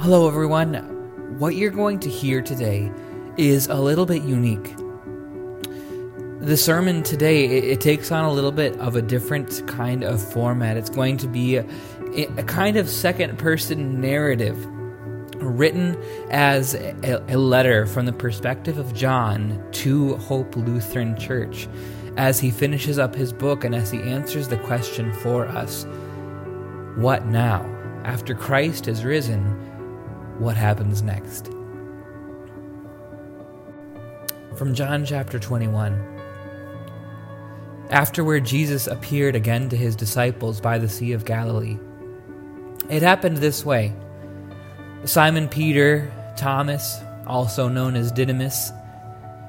Hello, everyone. What you're going to hear today is a little bit unique. The sermon today it, it takes on a little bit of a different kind of format. It's going to be a, a kind of second-person narrative, written as a, a letter from the perspective of John to Hope Lutheran Church, as he finishes up his book and as he answers the question for us: What now? After Christ has risen what happens next. From John chapter 21. Afterward, Jesus appeared again to his disciples by the Sea of Galilee. It happened this way Simon Peter, Thomas, also known as Didymus,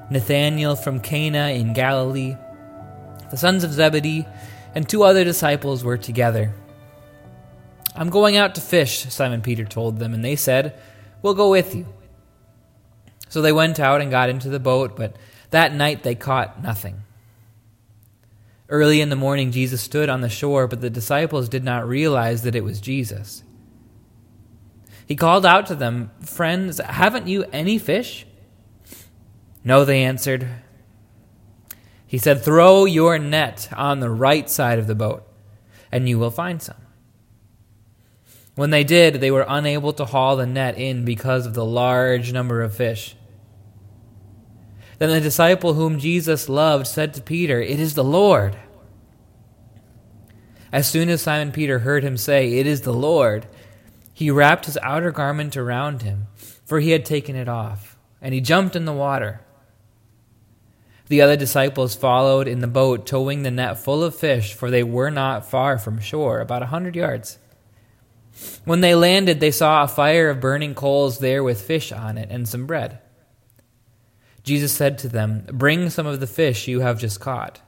Nathanael from Cana in Galilee, the sons of Zebedee, and two other disciples were together. I'm going out to fish, Simon Peter told them, and they said, We'll go with you. So they went out and got into the boat, but that night they caught nothing. Early in the morning, Jesus stood on the shore, but the disciples did not realize that it was Jesus. He called out to them, Friends, haven't you any fish? No, they answered. He said, Throw your net on the right side of the boat, and you will find some. When they did, they were unable to haul the net in because of the large number of fish. Then the disciple whom Jesus loved said to Peter, It is the Lord. As soon as Simon Peter heard him say, It is the Lord, he wrapped his outer garment around him, for he had taken it off, and he jumped in the water. The other disciples followed in the boat, towing the net full of fish, for they were not far from shore, about a hundred yards. When they landed, they saw a fire of burning coals there with fish on it and some bread. Jesus said to them, Bring some of the fish you have just caught.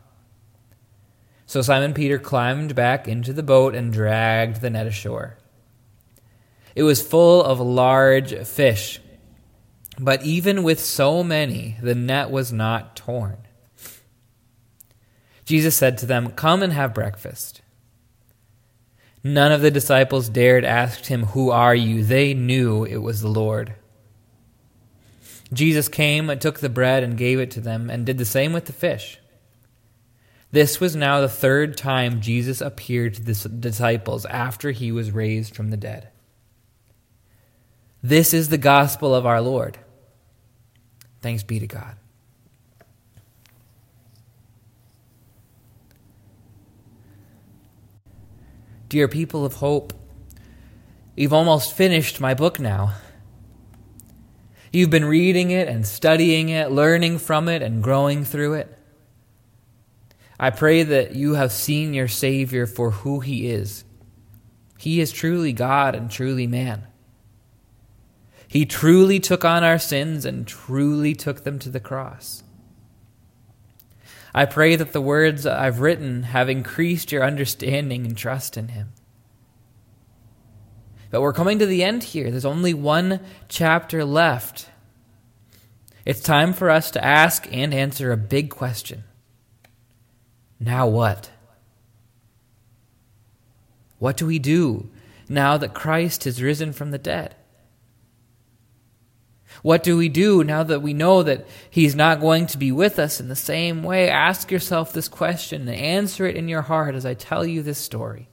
So Simon Peter climbed back into the boat and dragged the net ashore. It was full of large fish, but even with so many, the net was not torn. Jesus said to them, Come and have breakfast. None of the disciples dared ask him, Who are you? They knew it was the Lord. Jesus came and took the bread and gave it to them, and did the same with the fish. This was now the third time Jesus appeared to the disciples after he was raised from the dead. This is the gospel of our Lord. Thanks be to God. Dear people of hope, you've almost finished my book now. You've been reading it and studying it, learning from it, and growing through it. I pray that you have seen your Savior for who he is. He is truly God and truly man. He truly took on our sins and truly took them to the cross. I pray that the words I've written have increased your understanding and trust in Him. But we're coming to the end here. There's only one chapter left. It's time for us to ask and answer a big question. Now what? What do we do now that Christ has risen from the dead? What do we do now that we know that He's not going to be with us in the same way? Ask yourself this question and answer it in your heart as I tell you this story.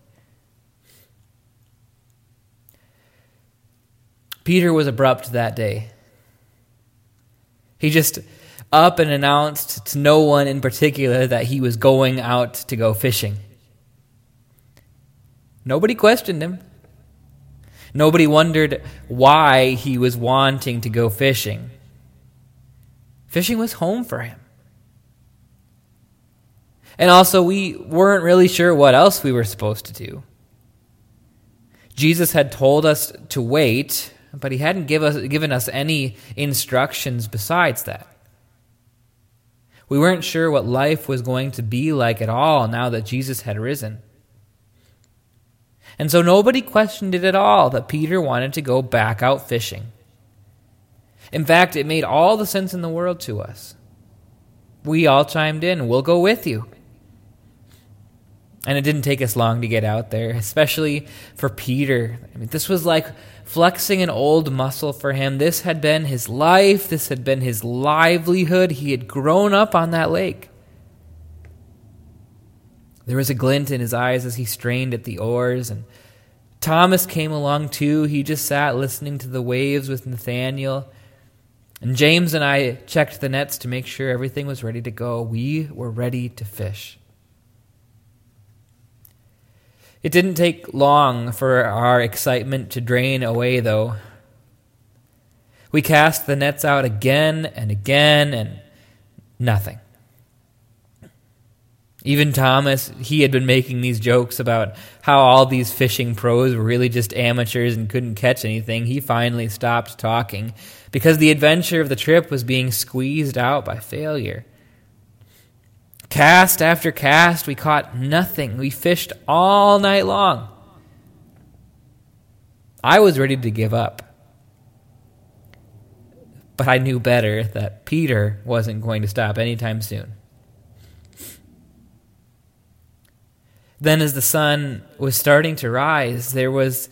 Peter was abrupt that day. He just up and announced to no one in particular that he was going out to go fishing. Nobody questioned him. Nobody wondered why he was wanting to go fishing. Fishing was home for him. And also, we weren't really sure what else we were supposed to do. Jesus had told us to wait, but he hadn't give us, given us any instructions besides that. We weren't sure what life was going to be like at all now that Jesus had risen. And so nobody questioned it at all that Peter wanted to go back out fishing. In fact, it made all the sense in the world to us. We all chimed in, We'll go with you. And it didn't take us long to get out there, especially for Peter. I mean, this was like flexing an old muscle for him. This had been his life, this had been his livelihood. He had grown up on that lake. There was a glint in his eyes as he strained at the oars, and Thomas came along too. He just sat listening to the waves with Nathaniel. And James and I checked the nets to make sure everything was ready to go. We were ready to fish. It didn't take long for our excitement to drain away, though. We cast the nets out again and again, and nothing. Even Thomas, he had been making these jokes about how all these fishing pros were really just amateurs and couldn't catch anything. He finally stopped talking because the adventure of the trip was being squeezed out by failure. Cast after cast, we caught nothing. We fished all night long. I was ready to give up. But I knew better that Peter wasn't going to stop anytime soon. Then, as the sun was starting to rise, there was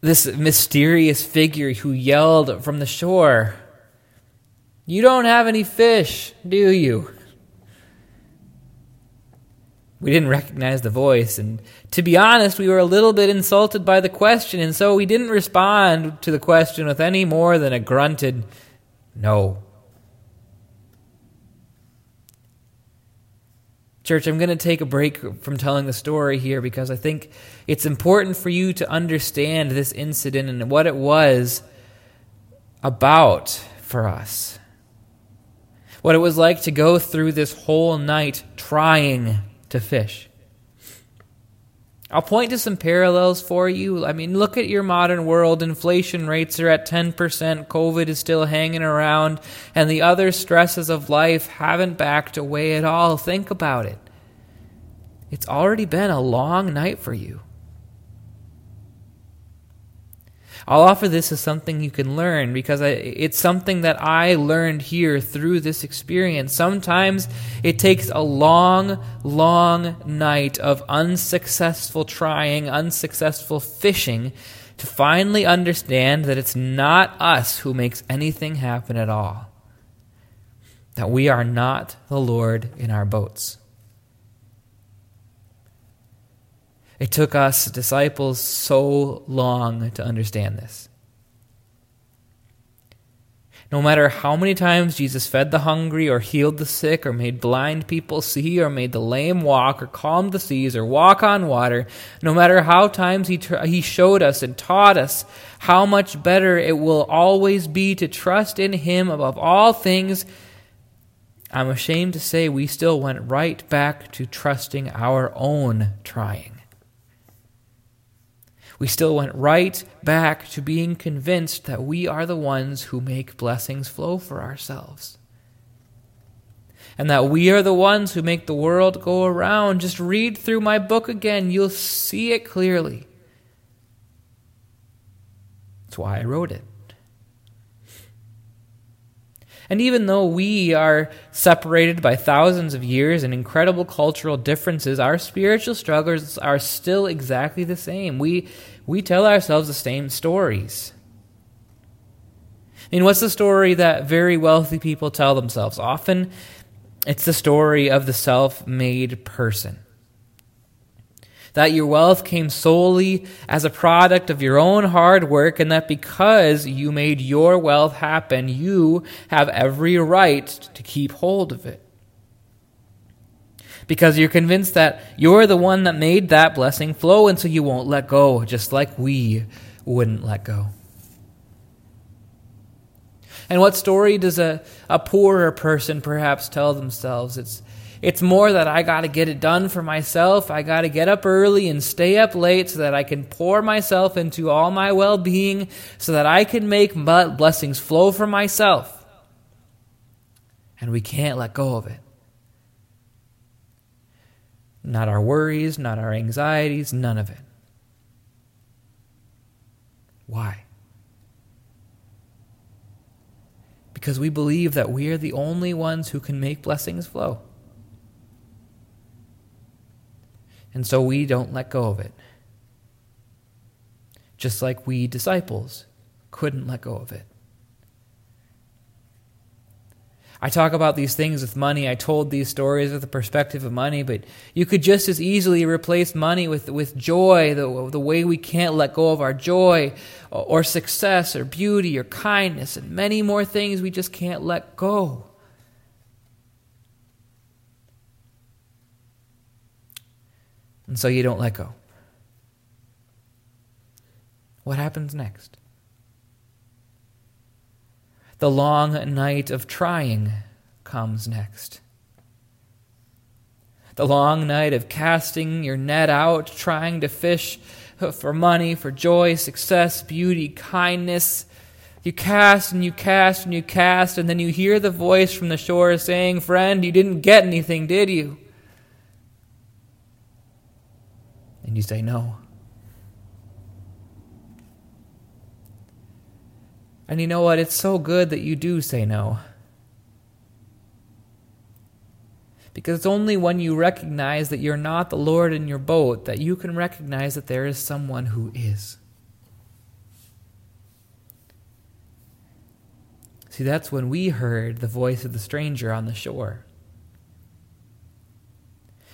this mysterious figure who yelled from the shore, You don't have any fish, do you? We didn't recognize the voice, and to be honest, we were a little bit insulted by the question, and so we didn't respond to the question with any more than a grunted no. Church, I'm going to take a break from telling the story here because I think it's important for you to understand this incident and what it was about for us. What it was like to go through this whole night trying to fish. I'll point to some parallels for you. I mean, look at your modern world. Inflation rates are at 10%, COVID is still hanging around, and the other stresses of life haven't backed away at all. Think about it. It's already been a long night for you. I'll offer this as something you can learn because I, it's something that I learned here through this experience. Sometimes it takes a long, long night of unsuccessful trying, unsuccessful fishing to finally understand that it's not us who makes anything happen at all. That we are not the Lord in our boats. It took us disciples so long to understand this. No matter how many times Jesus fed the hungry, or healed the sick, or made blind people see, or made the lame walk, or calmed the seas, or walk on water, no matter how times he, tr- he showed us and taught us how much better it will always be to trust in him above all things, I'm ashamed to say we still went right back to trusting our own trying we still went right back to being convinced that we are the ones who make blessings flow for ourselves. And that we are the ones who make the world go around. Just read through my book again, you'll see it clearly. That's why I wrote it. And even though we are separated by thousands of years and incredible cultural differences, our spiritual struggles are still exactly the same. We, we tell ourselves the same stories. I mean, what's the story that very wealthy people tell themselves? Often it's the story of the self made person that your wealth came solely as a product of your own hard work, and that because you made your wealth happen, you have every right to keep hold of it. Because you're convinced that you're the one that made that blessing flow, and so you won't let go, just like we wouldn't let go. And what story does a, a poorer person perhaps tell themselves? It's it's more that I got to get it done for myself. I got to get up early and stay up late so that I can pour myself into all my well being so that I can make blessings flow for myself. And we can't let go of it. Not our worries, not our anxieties, none of it. Why? Because we believe that we are the only ones who can make blessings flow. And so we don't let go of it. Just like we disciples couldn't let go of it. I talk about these things with money. I told these stories with the perspective of money, but you could just as easily replace money with, with joy, the, the way we can't let go of our joy, or, or success, or beauty, or kindness, and many more things we just can't let go. And so you don't let go. What happens next? The long night of trying comes next. The long night of casting your net out, trying to fish for money, for joy, success, beauty, kindness. You cast and you cast and you cast, and then you hear the voice from the shore saying, Friend, you didn't get anything, did you? And you say, No. And you know what? It's so good that you do say no. Because it's only when you recognize that you're not the Lord in your boat that you can recognize that there is someone who is. See, that's when we heard the voice of the stranger on the shore.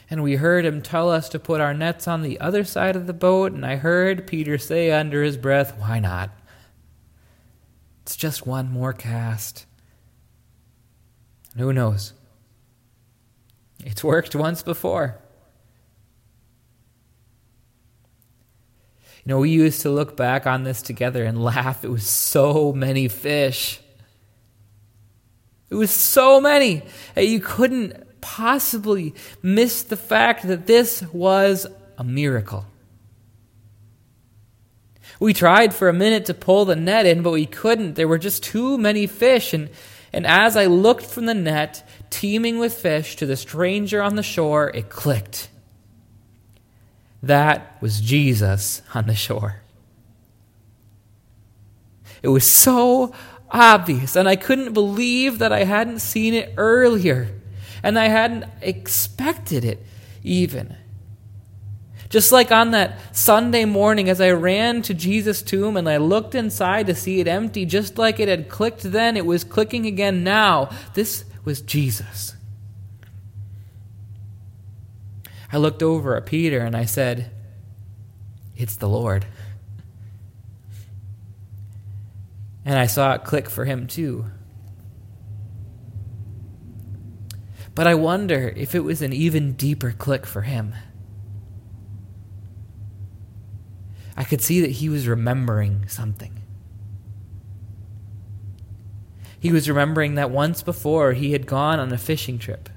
And we heard him tell us to put our nets on the other side of the boat, and I heard Peter say under his breath, Why not? It's just one more cast. And who knows? It's worked once before. You know, we used to look back on this together and laugh. It was so many fish. It was so many. That you couldn't possibly miss the fact that this was a miracle. We tried for a minute to pull the net in, but we couldn't. There were just too many fish. And, and as I looked from the net, teeming with fish, to the stranger on the shore, it clicked. That was Jesus on the shore. It was so obvious, and I couldn't believe that I hadn't seen it earlier, and I hadn't expected it even. Just like on that Sunday morning, as I ran to Jesus' tomb and I looked inside to see it empty, just like it had clicked then, it was clicking again now. This was Jesus. I looked over at Peter and I said, It's the Lord. And I saw it click for him too. But I wonder if it was an even deeper click for him. I could see that he was remembering something. He was remembering that once before he had gone on a fishing trip.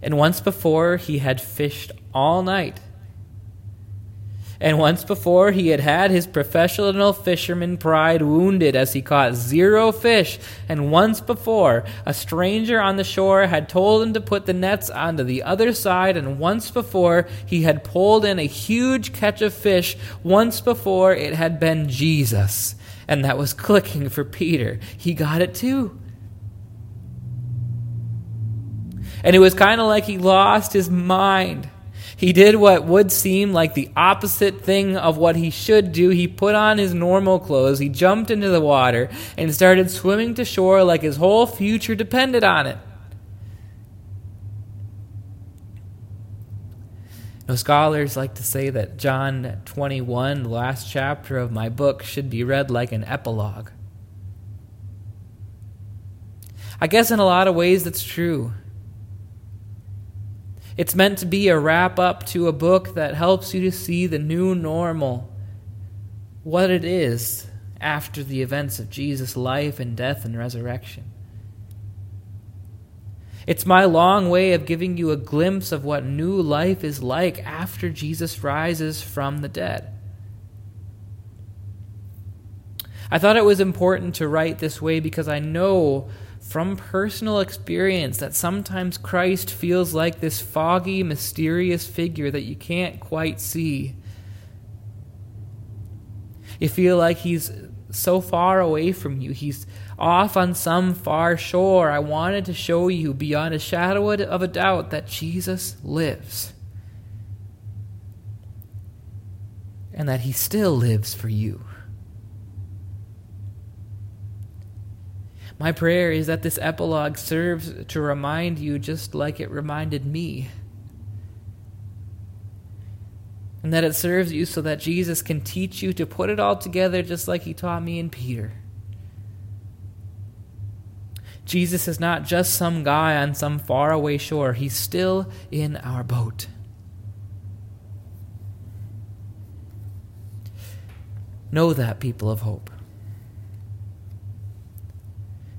And once before he had fished all night and once before, he had had his professional fisherman pride wounded as he caught zero fish. And once before, a stranger on the shore had told him to put the nets onto the other side. And once before, he had pulled in a huge catch of fish. Once before, it had been Jesus. And that was clicking for Peter. He got it too. And it was kind of like he lost his mind. He did what would seem like the opposite thing of what he should do. He put on his normal clothes, he jumped into the water, and started swimming to shore like his whole future depended on it. Now, scholars like to say that John 21, the last chapter of my book, should be read like an epilogue. I guess in a lot of ways that's true. It's meant to be a wrap up to a book that helps you to see the new normal, what it is after the events of Jesus' life and death and resurrection. It's my long way of giving you a glimpse of what new life is like after Jesus rises from the dead. I thought it was important to write this way because I know from personal experience that sometimes Christ feels like this foggy, mysterious figure that you can't quite see. You feel like he's so far away from you. He's off on some far shore. I wanted to show you beyond a shadow of a doubt that Jesus lives. and that He still lives for you. My prayer is that this epilogue serves to remind you just like it reminded me. And that it serves you so that Jesus can teach you to put it all together just like he taught me and Peter. Jesus is not just some guy on some faraway shore, he's still in our boat. Know that, people of hope.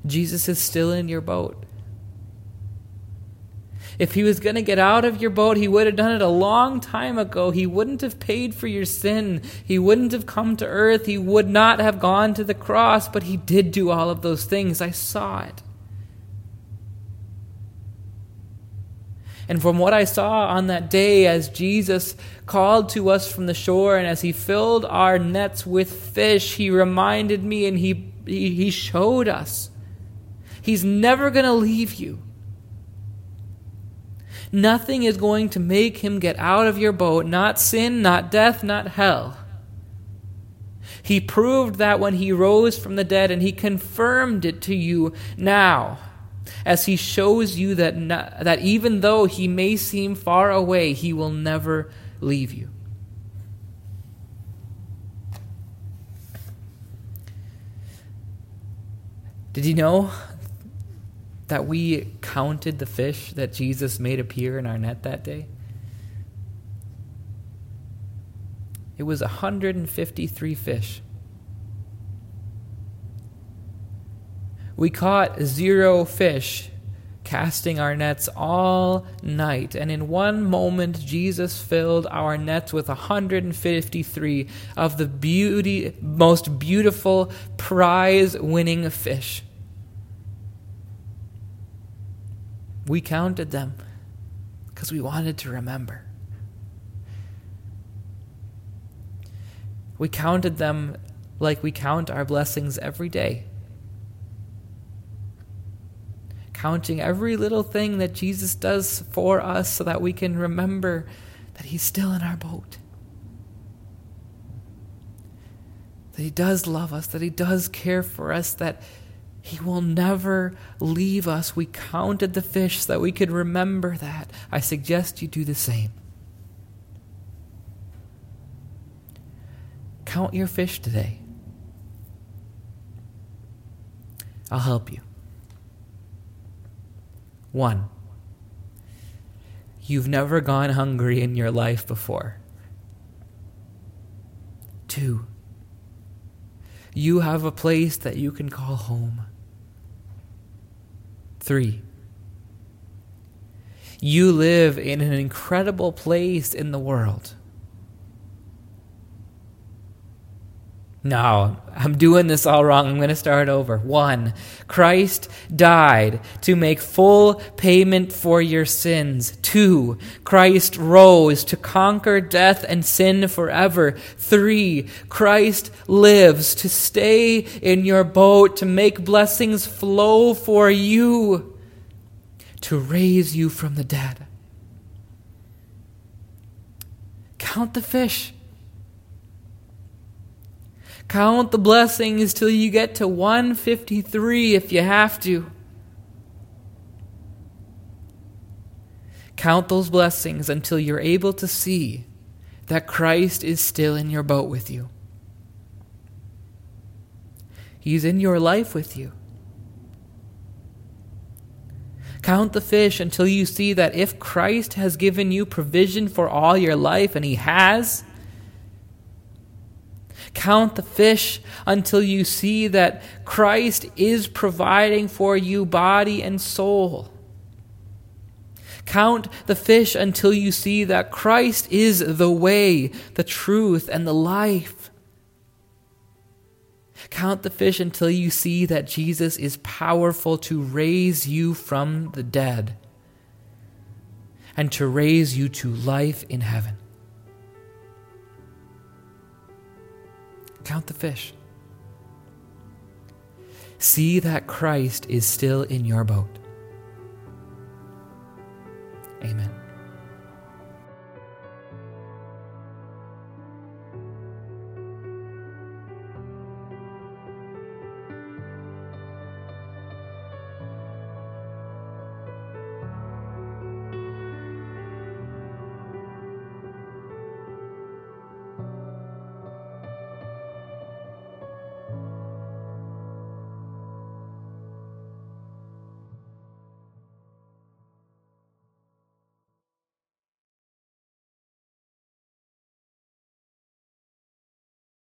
Jesus is still in your boat. If he was going to get out of your boat, he would have done it a long time ago. He wouldn't have paid for your sin. He wouldn't have come to earth. He would not have gone to the cross, but he did do all of those things. I saw it. And from what I saw on that day, as Jesus called to us from the shore and as he filled our nets with fish, he reminded me and he, he, showed us He's never going to leave you. Nothing is going to make him get out of your boat, not sin, not death, not hell. He proved that when he rose from the dead, and he confirmed it to you now, as he shows you that, not, that even though he may seem far away, he will never leave you. Did you know that we counted the fish that Jesus made appear in our net that day? It was 153 fish. We caught zero fish casting our nets all night. And in one moment, Jesus filled our nets with 153 of the beauty, most beautiful, prize winning fish. We counted them because we wanted to remember. We counted them like we count our blessings every day. Counting every little thing that Jesus does for us so that we can remember that He's still in our boat. That He does love us, that He does care for us, that he will never leave us. We counted the fish so that we could remember that. I suggest you do the same. Count your fish today. I'll help you. One, you've never gone hungry in your life before. Two, you have a place that you can call home. Three, you live in an incredible place in the world. No, I'm doing this all wrong. I'm going to start over. One, Christ died to make full payment for your sins. Two, Christ rose to conquer death and sin forever. Three, Christ lives to stay in your boat, to make blessings flow for you, to raise you from the dead. Count the fish. Count the blessings till you get to 153 if you have to. Count those blessings until you're able to see that Christ is still in your boat with you. He's in your life with you. Count the fish until you see that if Christ has given you provision for all your life, and He has, Count the fish until you see that Christ is providing for you body and soul. Count the fish until you see that Christ is the way, the truth, and the life. Count the fish until you see that Jesus is powerful to raise you from the dead and to raise you to life in heaven. Count the fish. See that Christ is still in your boat. Amen.